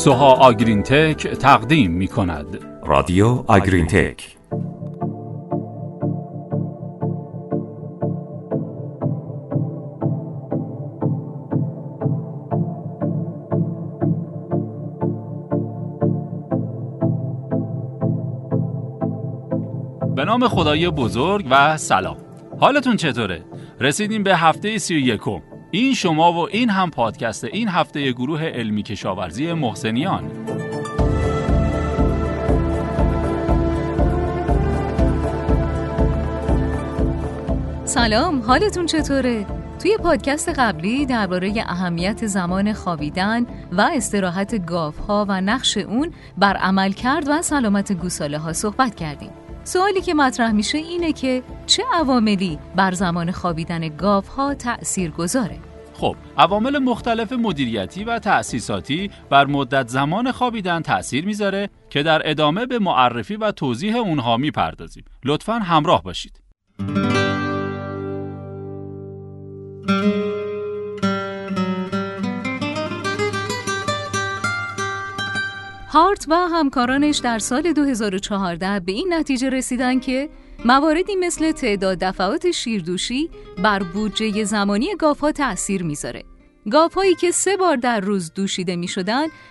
سوها آگرین تک تقدیم می کند. رادیو آگرین تک به نام خدای بزرگ و سلام. حالتون چطوره؟ رسیدیم به هفته سی و یکم. این شما و این هم پادکست این هفته گروه علمی کشاورزی محسنیان سلام حالتون چطوره؟ توی پادکست قبلی درباره اهمیت زمان خوابیدن و استراحت گاوها و نقش اون بر عمل کرد و سلامت گوساله ها صحبت کردیم. سوالی که مطرح میشه اینه که چه عواملی بر زمان خوابیدن گاوها تأثیر گذاره؟ خب عوامل مختلف مدیریتی و تأسیساتی بر مدت زمان خوابیدن تأثیر می‌ذاره که در ادامه به معرفی و توضیح اونها می‌پردازیم لطفا همراه باشید هارت و همکارانش در سال 2014 به این نتیجه رسیدن که مواردی مثل تعداد دفعات شیردوشی بر بودجه زمانی گاوها تأثیر می‌ذاره. گاوهایی که سه بار در روز دوشیده می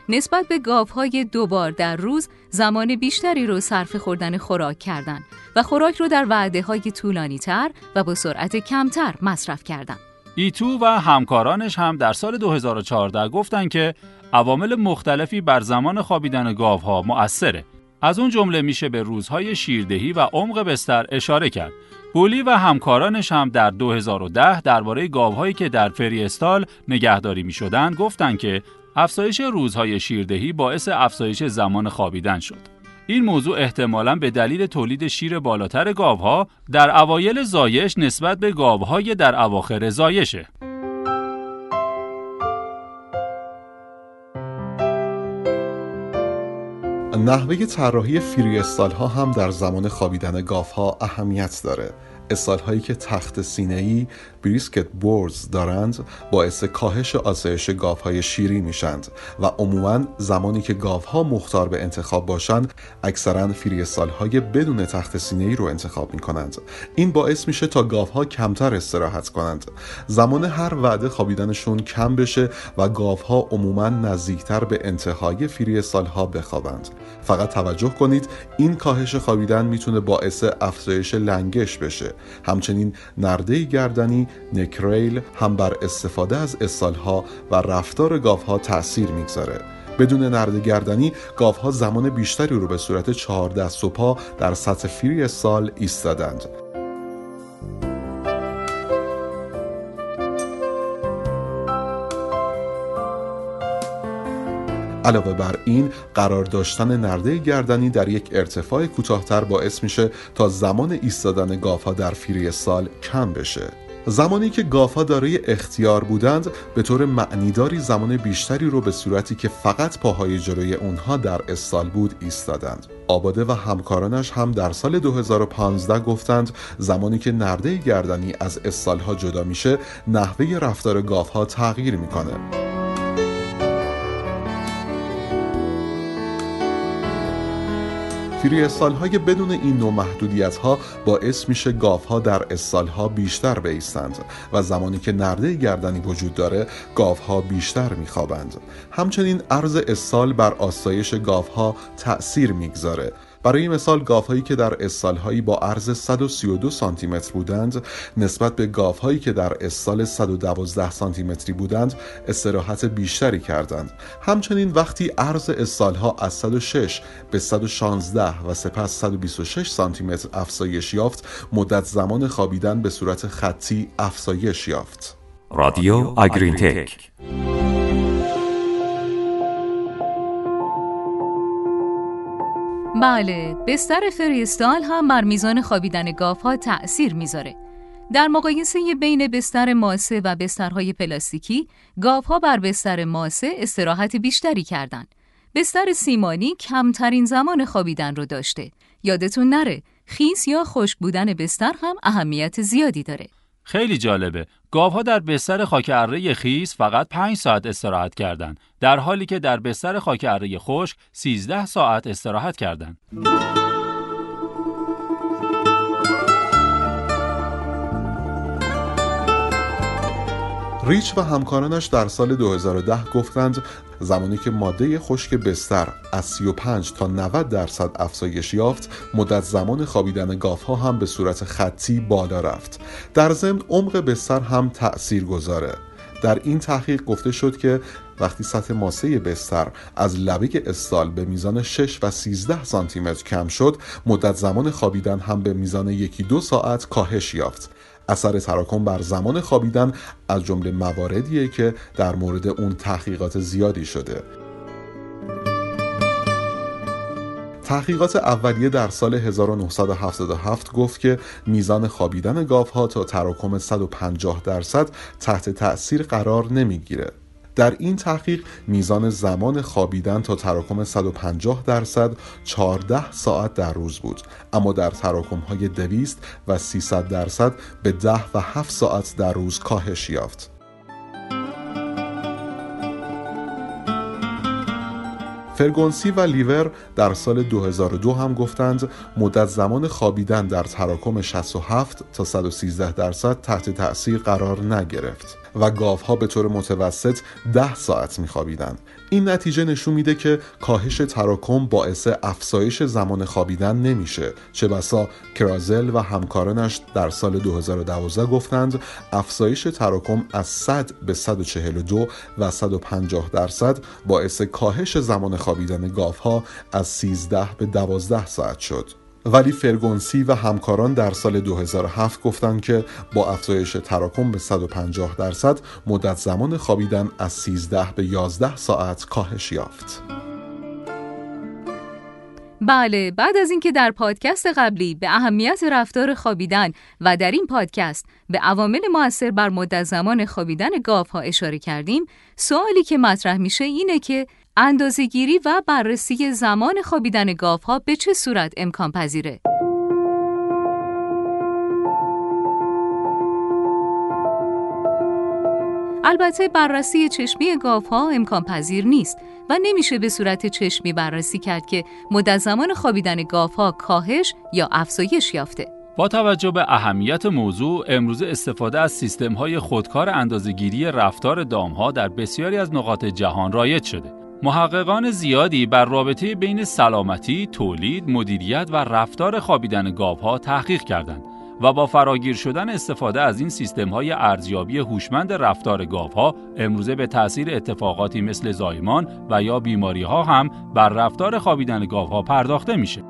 نسبت به گاوهای دو بار در روز زمان بیشتری رو صرف خوردن خوراک کردند و خوراک رو در وعده های طولانی تر و با سرعت کمتر مصرف کردند. ایتو و همکارانش هم در سال 2014 گفتند که عوامل مختلفی بر زمان خوابیدن گاوها مؤثره. از اون جمله میشه به روزهای شیردهی و عمق بستر اشاره کرد. بولی و همکارانش هم در 2010 درباره گاوهایی که در فریستال نگهداری می شدن گفتن که افزایش روزهای شیردهی باعث افزایش زمان خوابیدن شد. این موضوع احتمالاً به دلیل تولید شیر بالاتر گاوها در اوایل زایش نسبت به گاوهای در اواخر زایشه. نحوه طراحی freestall ها هم در زمان خوابیدن گاو ها اهمیت داره. stall هایی که تخت سینه ای brisket boards دارند باعث کاهش آسایش گاو های شیری میشند و عموما زمانی که گاو ها مختار به انتخاب باشند اکثرا freestall های بدون تخت سینه رو انتخاب می کنند این باعث میشه تا گاو ها کمتر استراحت کنند. زمان هر وعده خوابیدنشون کم بشه و گاف ها عموما نزدیکتر به انتهای فریستال ها بخوابند. فقط توجه کنید این کاهش خوابیدن می‌تونه باعث افزایش لنگش بشه. همچنین نرده گردنی نکریل هم بر استفاده از استالها و رفتار گاوها تاثیر می‌گذاره. بدون نرده گردنی گاوها زمان بیشتری رو به صورت چهار دست و پا در سطح فری سال ایستادند. علاوه بر این قرار داشتن نرده گردنی در یک ارتفاع کوتاهتر باعث میشه تا زمان ایستادن گاوها در فیری سال کم بشه. زمانی که گاوها دارای اختیار بودند به طور معنیداری زمان بیشتری رو به صورتی که فقط پاهای جلوی اونها در استال بود ایستادند. آباده و همکارانش هم در سال 2015 گفتند زمانی که نرده گردنی از استالها جدا میشه نحوه رفتار گاوها تغییر می‌کنه. فری های بدون این نوع محدودیت ها باعث میشه گاف ها در استال ها بیشتر بیستند و زمانی که نرده گردنی وجود داره گاف ها بیشتر میخوابند. همچنین عرض استال بر آسایش گاف ها تأثیر می‌گذاره. برای مثال هایی که در هایی با عرض 132 سانتی متر بودند نسبت به هایی که در استال 112 سانتی متری بودند استراحت بیشتری کردند. همچنین وقتی عرض ها از 106 به 116 و سپس 126 سانتی متر افزایش یافت مدت زمان خوابیدن به صورت خطی افزایش یافت. رادیو آگرین تک بله بستر فریستال هم بر میزان خوابیدن گاف ها تأثیر می‌ذاره. در مقایسه بین بستر ماسه و بسترهای پلاستیکی گاف ها بر بستر ماسه استراحت بیشتری کردند. بستر سیمانی کمترین زمان خوابیدن رو داشته. یادتون نره خیس یا خشک بودن بستر هم اهمیت زیادی داره. خیلی جالبه. گاوها در بستر خاک اره خیس فقط 5 ساعت استراحت کردند در حالی که در بستر خاک اره خشک 13 ساعت استراحت کردند. ریچ و همکارانش در سال 2010 گفتند زمانی که ماده خشک بستر از 35 تا 90 درصد افزایش یافت مدت زمان خوابیدن گاف ها هم به صورت خطی بالا رفت. در ضمن عمق بستر هم تأثیر گذاره در این تحقیق گفته شد که وقتی سطح ماسه بستر از لبه استال به میزان 6 و 13 سانتی متر کم شد مدت زمان خوابیدن هم به میزان یکی دو ساعت کاهش یافت. اثر تراکم بر زمان خوابیدن از جمله مواردیه که در مورد اون تحقیقات زیادی شده تحقیقات اولیه در سال 1977 گفت که میزان خوابیدن گاف ها تا تراکم 150 درصد تحت تأثیر قرار نمی‌گیره. در این تحقیق میزان زمان خوابیدن تا تراکم 150 درصد 14 ساعت در روز بود اما در تراکم های 200 و 300 درصد به 10 و 7 ساعت در روز کاهش یافت فرگونسی و لیور در سال 2002 هم گفتند مدت زمان خوابیدن در تراکم 67 تا 113 درصد تحت تأثیر قرار نگرفت. و گاوها به طور متوسط ده ساعت میخوابیدند این نتیجه نشون میده که کاهش تراکم باعث افزایش زمان خوابیدن نمیشه. چه بسا کرازل و همکارانش در سال 2012 گفتند افزایش تراکم از 100 به 142 و 150 درصد باعث کاهش زمان خوابیدن گاوها از 13 به 12 ساعت شد. ولی فرگونسی و همکاران در سال 2007 گفتند که با افزایش تراکم به 150 درصد مدت زمان خوابیدن از 13 به 11 ساعت کاهش یافت. بله بعد از اینکه در پادکست قبلی به اهمیت رفتار خوابیدن و در این پادکست به عوامل موثر بر مدت زمان خوابیدن گاف ها اشاره کردیم سوالی که مطرح میشه اینه که اندازهگیری و بررسی زمان خوابیدن گاف ها به چه صورت امکان پذیره؟ البته بررسی چشمی گاف ها امکان پذیر نیست و نمیشه به صورت چشمی بررسی کرد که مدت زمان خوابیدن گاف ها کاهش یا افزایش یافته. با توجه به اهمیت موضوع امروزه استفاده از سیستم های خودکار اندازهگیری رفتار دام ها در بسیاری از نقاط جهان رایج شده. محققان زیادی بر رابطه بین سلامتی، تولید، مدیریت و رفتار خوابیدن گاوها تحقیق کردند و با فراگیر شدن استفاده از این سیستم های ارزیابی هوشمند رفتار گاوها امروزه به تاثیر اتفاقاتی مثل زایمان و یا بیماری ها هم بر رفتار خوابیدن گاوها پرداخته میشه.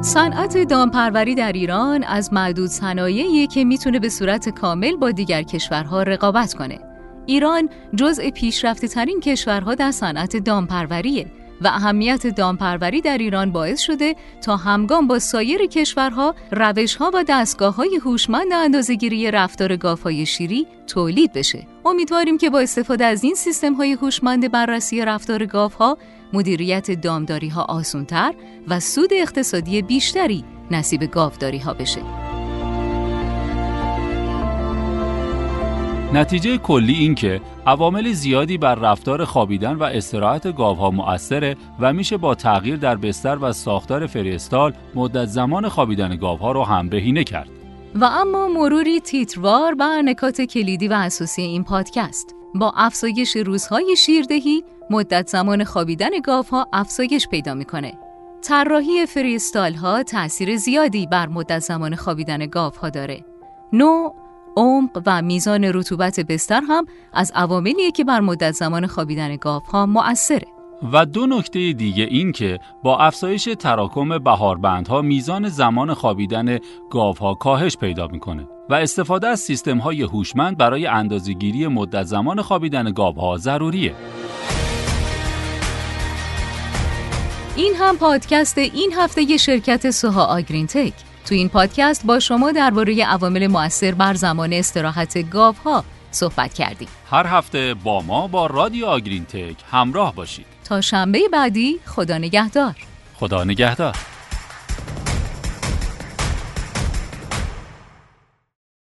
صنعت دامپروری در ایران از معدود صنایعی که می‌تونه به صورت کامل با دیگر کشورها رقابت کنه. ایران جزء پیشرفته ترین کشورها در صنعت دامپروریه و اهمیت دامپروری در ایران باعث شده تا همگام با سایر کشورها روشها و دستگاه های هوشمند اندازهگیری رفتار گافای شیری تولید بشه. امیدواریم که با استفاده از این سیستم های هوشمند بررسی رفتار گاوها مدیریت دامداری ها آسونتر و سود اقتصادی بیشتری نصیب گاوداری ها بشه. نتیجه کلی این که عوامل زیادی بر رفتار خوابیدن و استراحت گاوها مؤثره و میشه با تغییر در بستر و ساختار فریستال مدت زمان خوابیدن گاوها رو هم بهینه کرد. و اما مروری تیتروار بر نکات کلیدی و اساسی این پادکست با افزایش روزهای شیردهی مدت زمان خوابیدن گاوها افزایش پیدا می‌کنه. طراحی فریستال ها تاثیر زیادی بر مدت زمان خوابیدن گاوها داره. نوع عمق و میزان رطوبت بستر هم از عواملیه که بر مدت زمان خوابیدن ها مؤثره. و دو نکته دیگه این که با افزایش تراکم بهاربندها میزان زمان خوابیدن گاوها کاهش پیدا می‌کنه و استفاده از سیستم های هوشمند برای اندازهگیری مدت زمان خوابیدن گاوها ضروریه. این هم پادکست این هفته شرکت سوها آگرین تک تو این پادکست با شما درباره عوامل مؤثر بر زمان استراحت ها صحبت کردیم. هر هفته با ما با رادیو آگرین تک همراه باشید. تا شنبه بعدی خدا نگهدار. خدا نگهدار.